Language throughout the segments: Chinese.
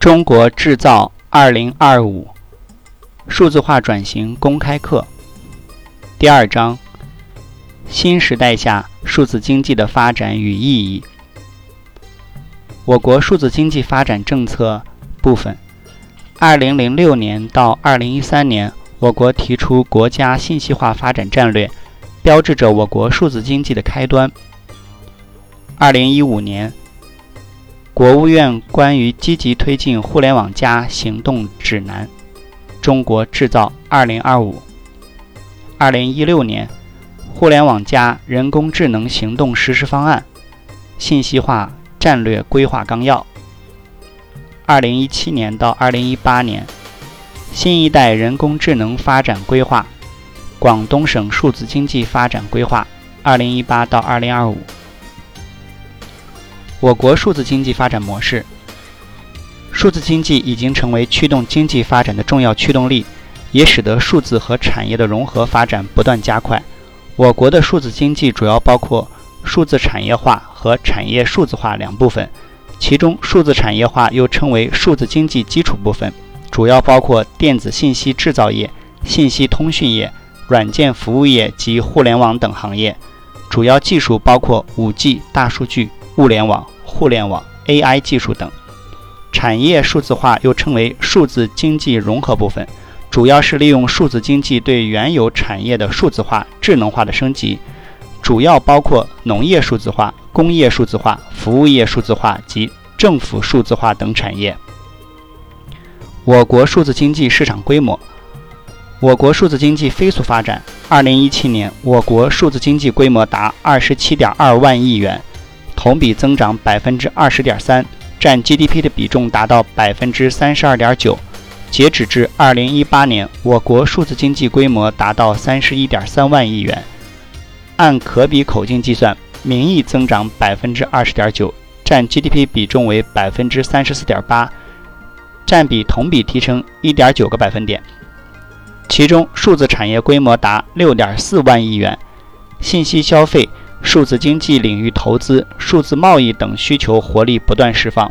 中国制造二零二五数字化转型公开课第二章：新时代下数字经济的发展与意义。我国数字经济发展政策部分：二零零六年到二零一三年，我国提出国家信息化发展战略，标志着我国数字经济的开端。二零一五年。国务院关于积极推进“互联网+”行动指南（中国制造 2025）。二零一六年，《互联网+人工智能行动实施方案》（信息化战略规划纲要）。二零一七年到二零一八年，《新一代人工智能发展规划》（广东省数字经济发展规划 （2018 到 2025））。我国数字经济发展模式，数字经济已经成为驱动经济发展的重要驱动力，也使得数字和产业的融合发展不断加快。我国的数字经济主要包括数字产业化和产业数字化两部分，其中数字产业化又称为数字经济基础部分，主要包括电子信息制造业、信息通讯业、软件服务业及互联网等行业，主要技术包括 5G、大数据。物联网、互联网、AI 技术等，产业数字化又称为数字经济融合部分，主要是利用数字经济对原有产业的数字化、智能化的升级，主要包括农业数字化、工业数字化、服务业数字化及政府数字化等产业。我国数字经济市场规模，我国数字经济飞速发展。二零一七年，我国数字经济规模达二十七点二万亿元。同比增长百分之二十点三，占 GDP 的比重达到百分之三十二点九。截止至二零一八年，我国数字经济规模达到三十一点三万亿元。按可比口径计算，名义增长百分之二十点九，占 GDP 比重为百分之三十四点八，占比同比提升一点九个百分点。其中，数字产业规模达六点四万亿元，信息消费。数字经济领域投资、数字贸易等需求活力不断释放。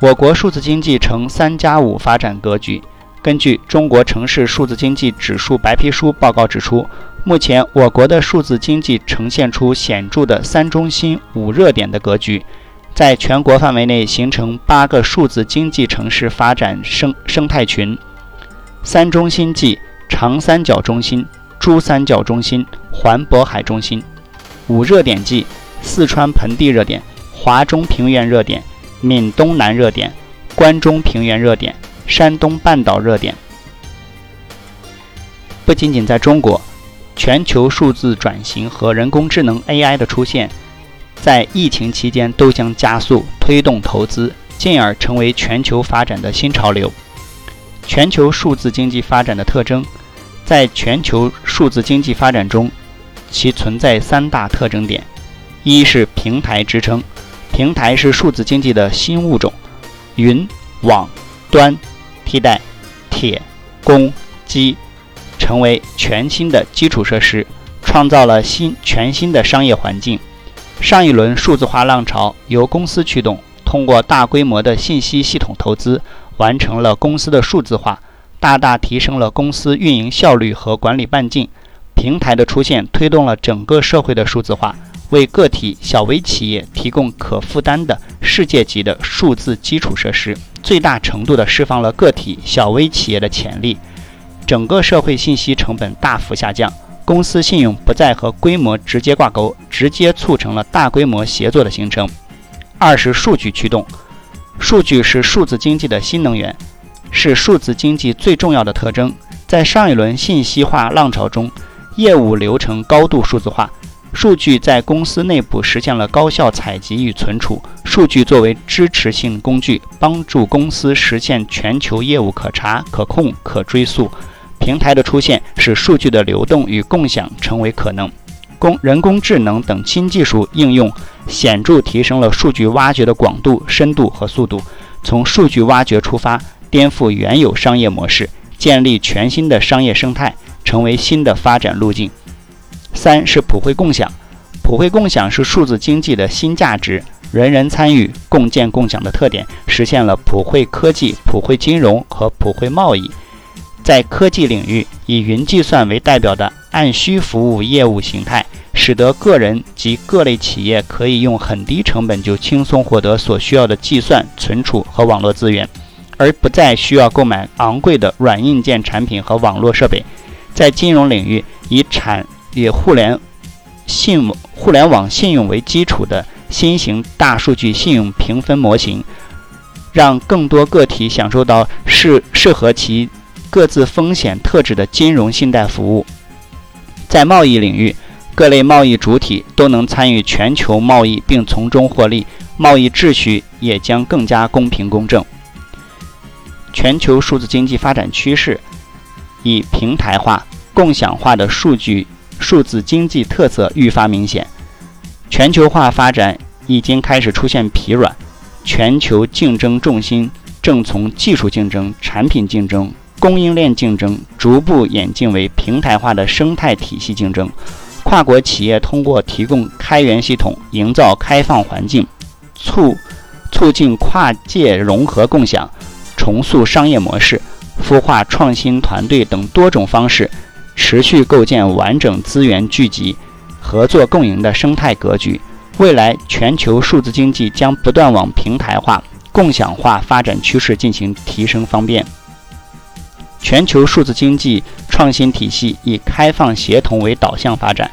我国数字经济呈“三加五”发展格局。根据《中国城市数字经济指数白皮书》报告指出，目前我国的数字经济呈现出显著的“三中心、五热点”的格局，在全国范围内形成八个数字经济城市发展生生态群。三中心即长三角中心、珠三角中心、环渤海中心。五热点即：四川盆地热点、华中平原热点、闽东南热点、关中平原热点、山东半岛热点。不仅仅在中国，全球数字转型和人工智能 AI 的出现，在疫情期间都将加速推动投资，进而成为全球发展的新潮流。全球数字经济发展的特征，在全球数字经济发展中。其存在三大特征点：一是平台支撑，平台是数字经济的新物种，云、网、端替代铁、公、机，成为全新的基础设施，创造了新全新的商业环境。上一轮数字化浪潮由公司驱动，通过大规模的信息系统投资，完成了公司的数字化，大大提升了公司运营效率和管理半径。平台的出现推动了整个社会的数字化，为个体小微企业提供可负担的世界级的数字基础设施，最大程度地释放了个体小微企业的潜力。整个社会信息成本大幅下降，公司信用不再和规模直接挂钩，直接促成了大规模协作的形成。二是数据驱动，数据是数字经济的新能源，是数字经济最重要的特征。在上一轮信息化浪潮中，业务流程高度数字化，数据在公司内部实现了高效采集与存储。数据作为支持性工具，帮助公司实现全球业务可查、可控、可追溯。平台的出现使数据的流动与共享成为可能。工人工智能等新技术应用显著提升了数据挖掘的广度、深度和速度。从数据挖掘出发，颠覆原有商业模式，建立全新的商业生态。成为新的发展路径。三是普惠共享，普惠共享是数字经济的新价值。人人参与、共建共享的特点，实现了普惠科技、普惠金融和普惠贸易。在科技领域，以云计算为代表的按需服务业务形态，使得个人及各类企业可以用很低成本就轻松获得所需要的计算、存储和网络资源，而不再需要购买昂贵的软硬件产品和网络设备。在金融领域，以产以互联信互联网信用为基础的新型大数据信用评分模型，让更多个体享受到适适合其。各自风险特质的金融信贷服务，在贸易领域，各类贸易主体都能参与全球贸易并从中获利，贸易秩序也将更加公平公正。全球数字经济发展趋势以平台化、共享化的数据数字经济特色愈发明显，全球化发展已经开始出现疲软，全球竞争重心正从技术竞争、产品竞争。供应链竞争逐步演进为平台化的生态体系竞争，跨国企业通过提供开源系统、营造开放环境、促促进跨界融合共享、重塑商业模式、孵化创新团队等多种方式，持续构建完整资源聚集、合作共赢的生态格局。未来，全球数字经济将不断往平台化、共享化发展趋势进行提升方便。全球数字经济创新体系以开放协同为导向发展，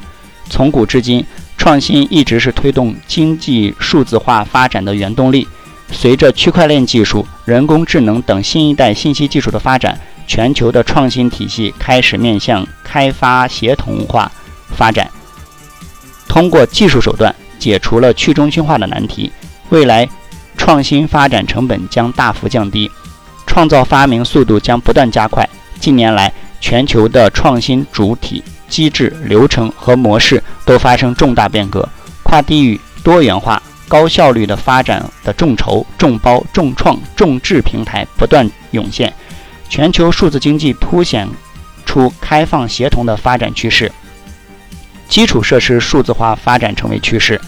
从古至今，创新一直是推动经济数字化发展的原动力。随着区块链技术、人工智能等新一代信息技术的发展，全球的创新体系开始面向开发协同化发展。通过技术手段解除了去中心化的难题，未来创新发展成本将大幅降低。创造发明速度将不断加快。近年来，全球的创新主体、机制、流程和模式都发生重大变革，跨地域、多元化、高效率的发展的众筹、众包、众创、众智平台不断涌现。全球数字经济凸显出开放协同的发展趋势，基础设施数字化发展成为趋势，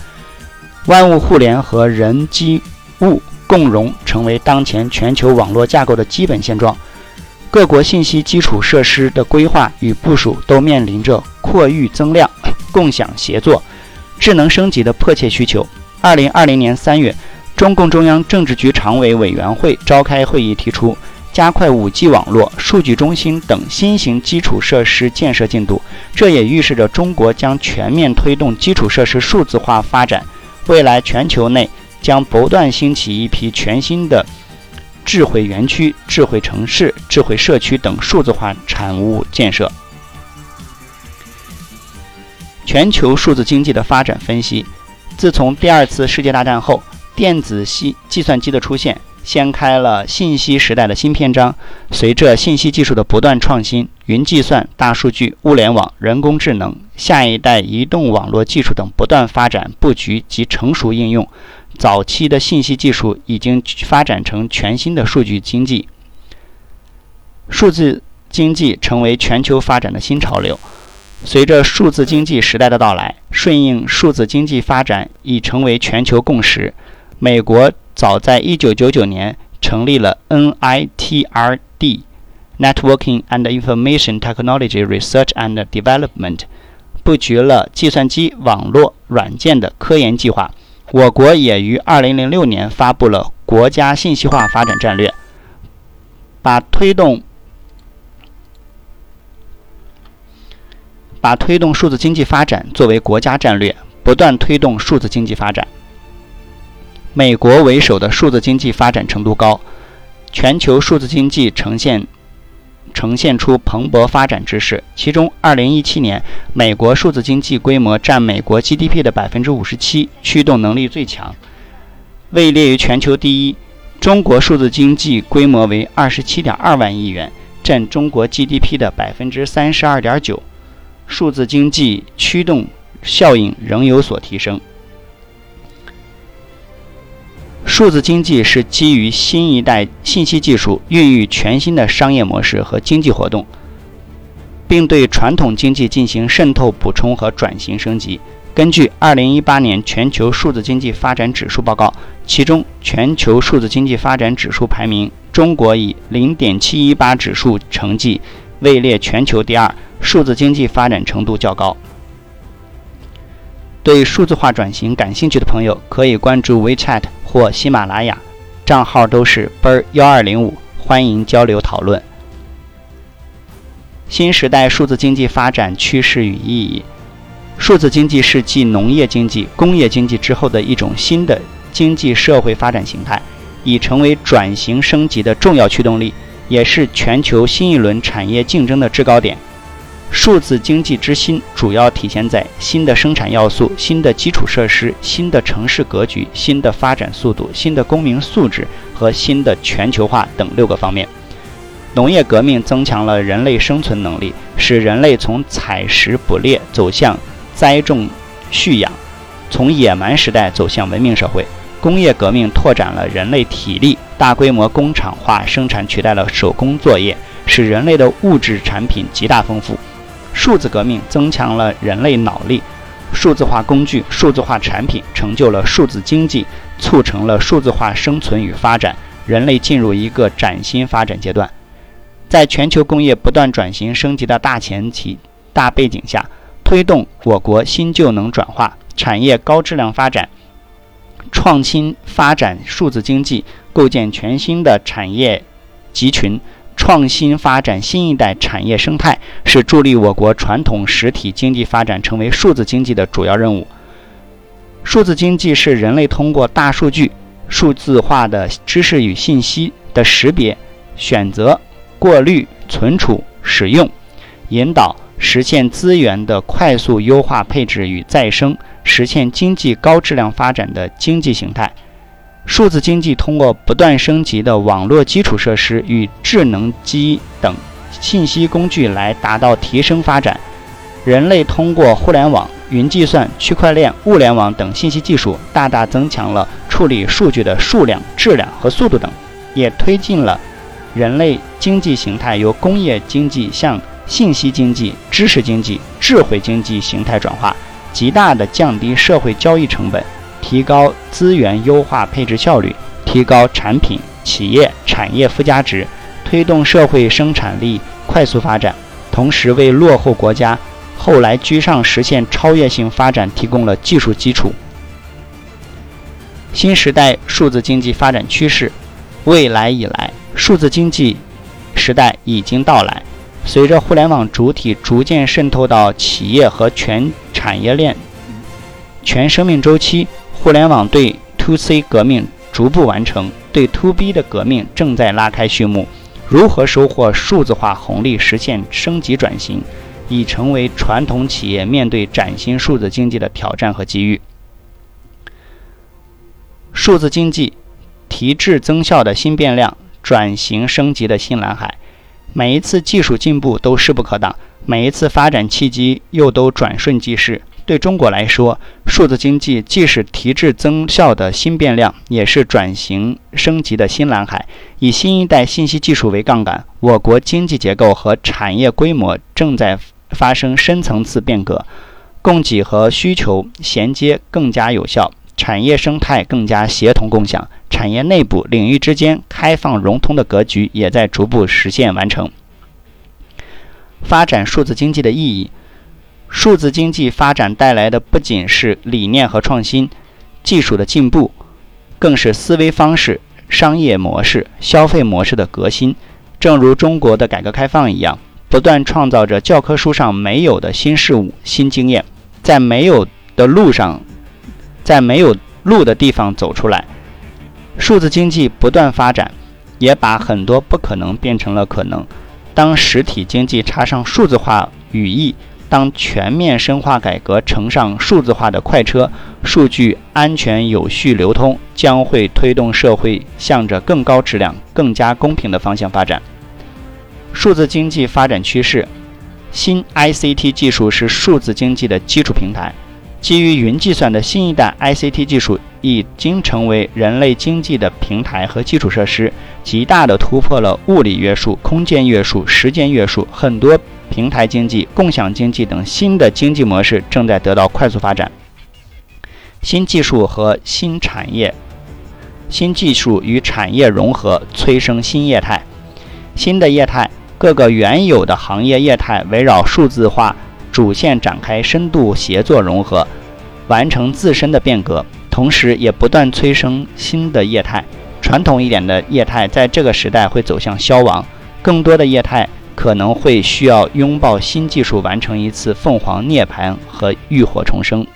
万物互联和人机物。共融成为当前全球网络架构的基本现状，各国信息基础设施的规划与部署都面临着扩域增量、共享协作、智能升级的迫切需求。二零二零年三月，中共中央政治局常委委员会召开会议，提出加快五 G 网络、数据中心等新型基础设施建设进度。这也预示着中国将全面推动基础设施数字化发展。未来，全球内。将不断兴起一批全新的智慧园区、智慧城市、智慧社区等数字化产物建设。全球数字经济的发展分析：自从第二次世界大战后，电子系计算机的出现，掀开了信息时代的新篇章。随着信息技术的不断创新，云计算、大数据、物联网、人工智能、下一代移动网络技术等不断发展布局及成熟应用。早期的信息技术已经发展成全新的数据经济，数字经济成为全球发展的新潮流。随着数字经济时代的到来，顺应数字经济发展已成为全球共识。美国早在1999年成立了 NITRD（Networking and Information Technology Research and Development），布局了计算机网络软件的科研计划。我国也于2006年发布了国家信息化发展战略，把推动把推动数字经济发展作为国家战略，不断推动数字经济发展。美国为首的数字经济发展程度高，全球数字经济呈现。呈现出蓬勃发展之势。其中，2017年美国数字经济规模占美国 GDP 的百分之五十七，驱动能力最强，位列于全球第一。中国数字经济规模为二十七点二万亿元，占中国 GDP 的百分之三十二点九，数字经济驱动效应仍有所提升。数字经济是基于新一代信息技术，孕育全新的商业模式和经济活动，并对传统经济进行渗透、补充和转型升级。根据2018年全球数字经济发展指数报告，其中全球数字经济发展指数排名，中国以0.718指数成绩位列全球第二，数字经济发展程度较高。对数字化转型感兴趣的朋友，可以关注 WeChat 或喜马拉雅，账号都是 ber 幺二零五，欢迎交流讨论。新时代数字经济发展趋势与意义。数字经济是继农业经济、工业经济之后的一种新的经济社会发展形态，已成为转型升级的重要驱动力，也是全球新一轮产业竞争的制高点。数字经济之新主要体现在新的生产要素、新的基础设施、新的城市格局、新的发展速度、新的公民素质和新的全球化等六个方面。农业革命增强了人类生存能力，使人类从采食捕猎走向。栽种、蓄养，从野蛮时代走向文明社会。工业革命拓展了人类体力，大规模工厂化生产取代了手工作业，使人类的物质产品极大丰富。数字革命增强了人类脑力，数字化工具、数字化产品成就了数字经济，促成了数字化生存与发展。人类进入一个崭新发展阶段。在全球工业不断转型升级的大前提、大背景下。推动我国新旧能转化、产业高质量发展、创新发展数字经济，构建全新的产业集群，创新发展新一代产业生态，是助力我国传统实体经济发展成为数字经济的主要任务。数字经济是人类通过大数据、数字化的知识与信息的识别、选择、过滤、存储、使用、引导。实现资源的快速优化配置与再生，实现经济高质量发展的经济形态。数字经济通过不断升级的网络基础设施与智能机等信息工具来达到提升发展。人类通过互联网、云计算、区块链、物联网等信息技术，大大增强了处理数据的数量、质量和速度等，也推进了人类经济形态由工业经济向。信息经济、知识经济、智慧经济形态转化，极大地降低社会交易成本，提高资源优化配置效率，提高产品、企业、产业附加值，推动社会生产力快速发展，同时为落后国家后来居上实现超越性发展提供了技术基础。新时代数字经济发展趋势，未来以来，数字经济时代已经到来。随着互联网主体逐渐渗透到企业和全产业链、全生命周期，互联网对 To C 革命逐步完成，对 To B 的革命正在拉开序幕。如何收获数字化红利，实现升级转型，已成为传统企业面对崭新数字经济的挑战和机遇。数字经济提质增效的新变量，转型升级的新蓝海。每一次技术进步都势不可挡，每一次发展契机又都转瞬即逝。对中国来说，数字经济既是提质增效的新变量，也是转型升级的新蓝海。以新一代信息技术为杠杆，我国经济结构和产业规模正在发生深层次变革，供给和需求衔接更加有效。产业生态更加协同共享，产业内部领域之间开放融通的格局也在逐步实现完成。发展数字经济的意义，数字经济发展带来的不仅是理念和创新、技术的进步，更是思维方式、商业模式、消费模式的革新。正如中国的改革开放一样，不断创造着教科书上没有的新事物、新经验，在没有的路上。在没有路的地方走出来，数字经济不断发展，也把很多不可能变成了可能。当实体经济插上数字化语义，当全面深化改革乘上数字化的快车，数据安全有序流通，将会推动社会向着更高质量、更加公平的方向发展。数字经济发展趋势，新 ICT 技术是数字经济的基础平台。基于云计算的新一代 ICT 技术已经成为人类经济的平台和基础设施，极大地突破了物理约束、空间约束、时间约束。很多平台经济、共享经济等新的经济模式正在得到快速发展。新技术和新产业，新技术与产业融合，催生新业态。新的业态，各个原有的行业业态围绕数字化主线展开深度协作融合，完成自身的变革，同时也不断催生新的业态。传统一点的业态在这个时代会走向消亡，更多的业态可能会需要拥抱新技术，完成一次凤凰涅槃和浴火重生。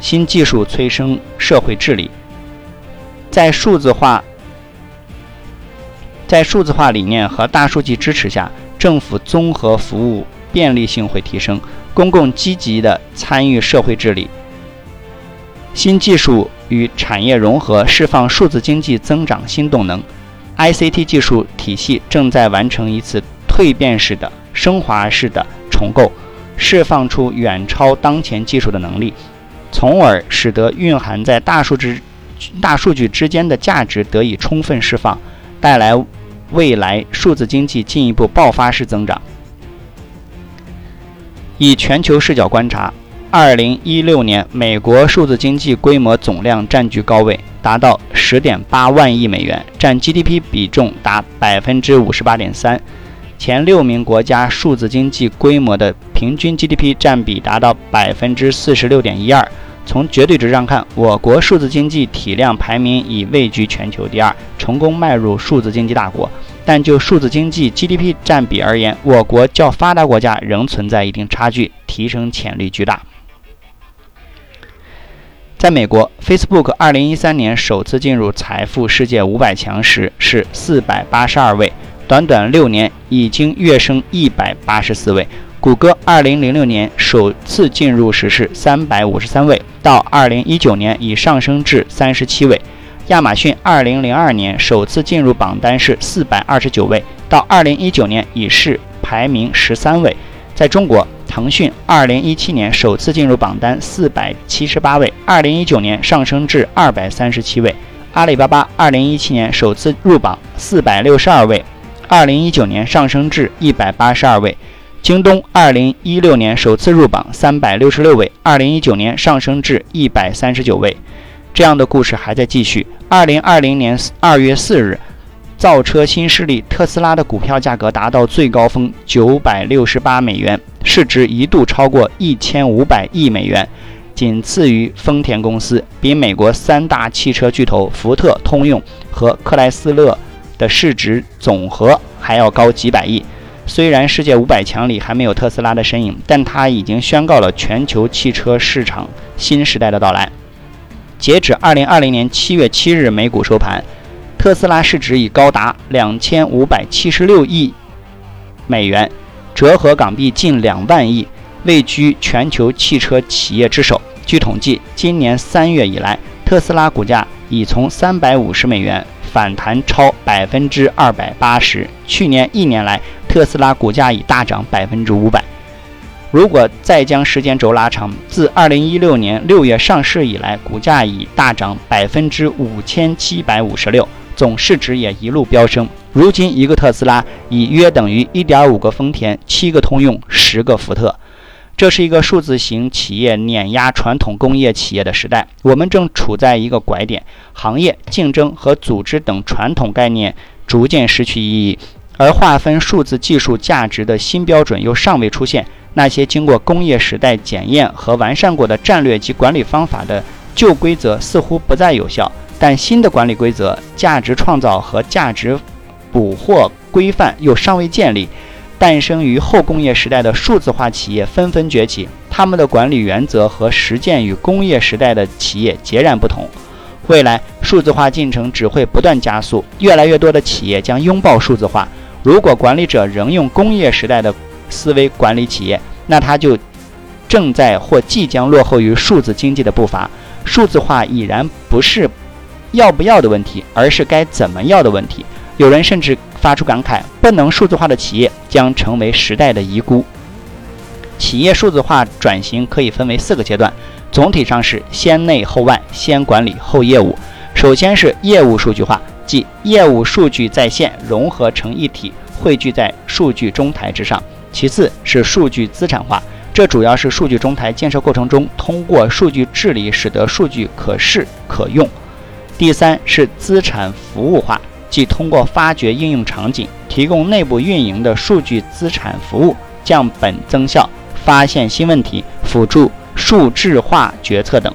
新技术催生社会治理，在数字化在数字化理念和大数据支持下，政府综合服务便利性会提升，公共积极的参与社会治理。新技术与产业融合，释放数字经济增长新动能。ICT 技术体系正在完成一次蜕变式的、升华式的重构，释放出远超当前技术的能力。从而使得蕴含在大数据、大数据之间的价值得以充分释放，带来未来数字经济进一步爆发式增长。以全球视角观察，二零一六年美国数字经济规模总量占据高位，达到十点八万亿美元，占 GDP 比重达百分之五十八点三。前六名国家数字经济规模的平均 GDP 占比达到百分之四十六点一二。从绝对值上看，我国数字经济体量排名已位居全球第二，成功迈入数字经济大国。但就数字经济 GDP 占比而言，我国较发达国家仍存在一定差距，提升潜力巨大。在美国，Facebook 2013年首次进入财富世界五百强时是四百八十二位，短短六年已经跃升一百八十四位。谷歌2006年首次进入时是353位，到2019年已上升至37位。亚马逊2002年首次进入榜单是429位，到2019年已是排名13位。在中国，腾讯2017年首次进入榜单478位，2019年上升至237位。阿里巴巴2017年首次入榜462位，2019年上升至182位。京东二零一六年首次入榜三百六十六位，二零一九年上升至一百三十九位。这样的故事还在继续。二零二零年二月四日，造车新势力特斯拉的股票价格达到最高峰九百六十八美元，市值一度超过一千五百亿美元，仅次于丰田公司，比美国三大汽车巨头福特、通用和克莱斯勒的市值总和还要高几百亿。虽然世界五百强里还没有特斯拉的身影，但它已经宣告了全球汽车市场新时代的到来。截止二零二零年七月七日美股收盘，特斯拉市值已高达两千五百七十六亿美元，折合港币近两万亿，位居全球汽车企业之首。据统计，今年三月以来，特斯拉股价已从三百五十美元。反弹超百分之二百八十。去年一年来，特斯拉股价已大涨百分之五百。如果再将时间轴拉长，自二零一六年六月上市以来，股价已大涨百分之五千七百五十六，总市值也一路飙升。如今，一个特斯拉已约等于一点五个丰田、七个通用、十个福特。这是一个数字型企业碾压传统工业企业的时代，我们正处在一个拐点，行业竞争和组织等传统概念逐渐失去意义，而划分数字技术价值的新标准又尚未出现。那些经过工业时代检验和完善过的战略及管理方法的旧规则似乎不再有效，但新的管理规则、价值创造和价值捕获规范又尚未建立。诞生于后工业时代的数字化企业纷纷崛起，他们的管理原则和实践与工业时代的企业截然不同。未来数字化进程只会不断加速，越来越多的企业将拥抱数字化。如果管理者仍用工业时代的思维管理企业，那他就正在或即将落后于数字经济的步伐。数字化已然不是要不要的问题，而是该怎么要的问题。有人甚至发出感慨：不能数字化的企业将成为时代的遗孤。企业数字化转型可以分为四个阶段，总体上是先内后外，先管理后业务。首先是业务数据化，即业务数据在线融合成一体，汇聚在数据中台之上。其次是数据资产化，这主要是数据中台建设过程中通过数据治理使得数据可视可用。第三是资产服务化，即通过发掘应用场景，提供内部运营的数据资产服务，降本增效，发现新问题，辅助数字化决策等。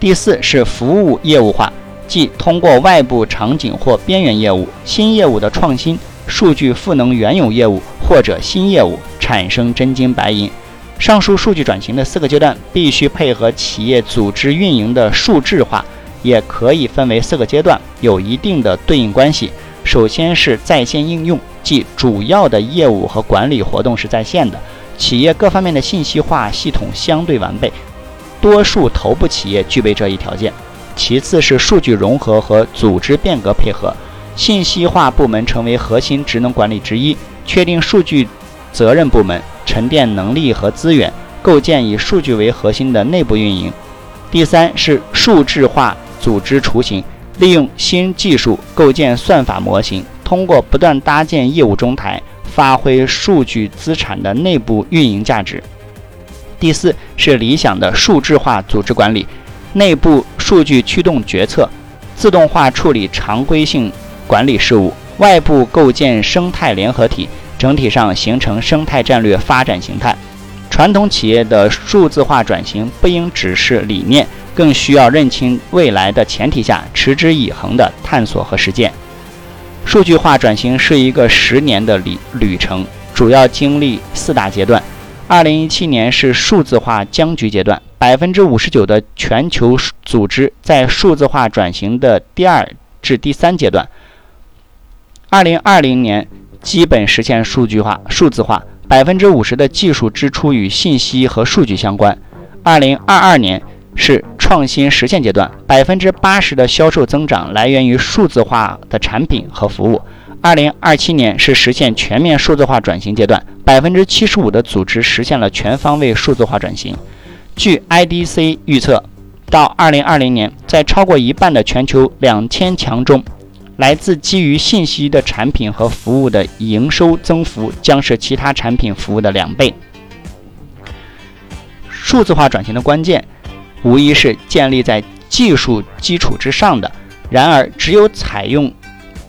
第四是服务业务化，即通过外部场景或边缘业务、新业务的创新，数据赋能原有业务或者新业务，产生真金白银。上述数据转型的四个阶段，必须配合企业组织运营的数字化。也可以分为四个阶段，有一定的对应关系。首先是在线应用，即主要的业务和管理活动是在线的，企业各方面的信息化系统相对完备，多数头部企业具备这一条件。其次是数据融合和组织变革配合，信息化部门成为核心职能管理之一，确定数据责任部门，沉淀能力和资源，构建以数据为核心的内部运营。第三是数字化。组织雏形，利用新技术构建算法模型，通过不断搭建业务中台，发挥数据资产的内部运营价值。第四是理想的数字化组织管理，内部数据驱动决策，自动化处理常规性管理事务，外部构建生态联合体，整体上形成生态战略发展形态。传统企业的数字化转型不应只是理念。更需要认清未来的前提下，持之以恒的探索和实践。数据化转型是一个十年的旅旅程，主要经历四大阶段。二零一七年是数字化僵局阶段，百分之五十九的全球组织在数字化转型的第二至第三阶段。二零二零年基本实现数据化、数字化，百分之五十的技术支出与信息和数据相关。二零二二年。是创新实现阶段，百分之八十的销售增长来源于数字化的产品和服务。二零二七年是实现全面数字化转型阶段，百分之七十五的组织实现了全方位数字化转型。据 IDC 预测，到二零二零年，在超过一半的全球两千强中，来自基于信息的产品和服务的营收增幅将是其他产品服务的两倍。数字化转型的关键。无疑是建立在技术基础之上的。然而，只有采用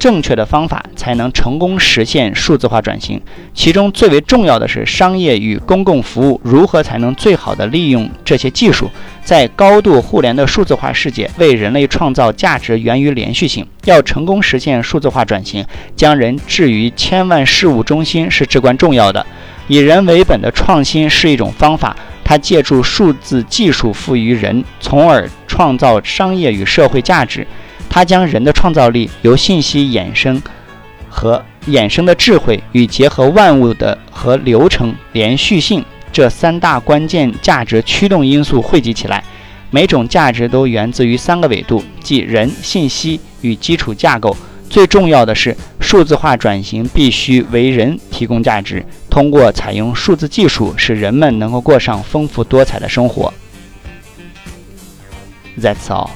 正确的方法，才能成功实现数字化转型。其中最为重要的是，商业与公共服务如何才能最好的利用这些技术，在高度互联的数字化世界，为人类创造价值源于连续性。要成功实现数字化转型，将人置于千万事物中心是至关重要的。以人为本的创新是一种方法。它借助数字技术赋予人，从而创造商业与社会价值。它将人的创造力由信息衍生和衍生的智慧与结合万物的和流程连续性这三大关键价值驱动因素汇集起来。每种价值都源自于三个维度，即人、信息与基础架构。最重要的是，数字化转型必须为人提供价值，通过采用数字技术，使人们能够过上丰富多彩的生活。That's all.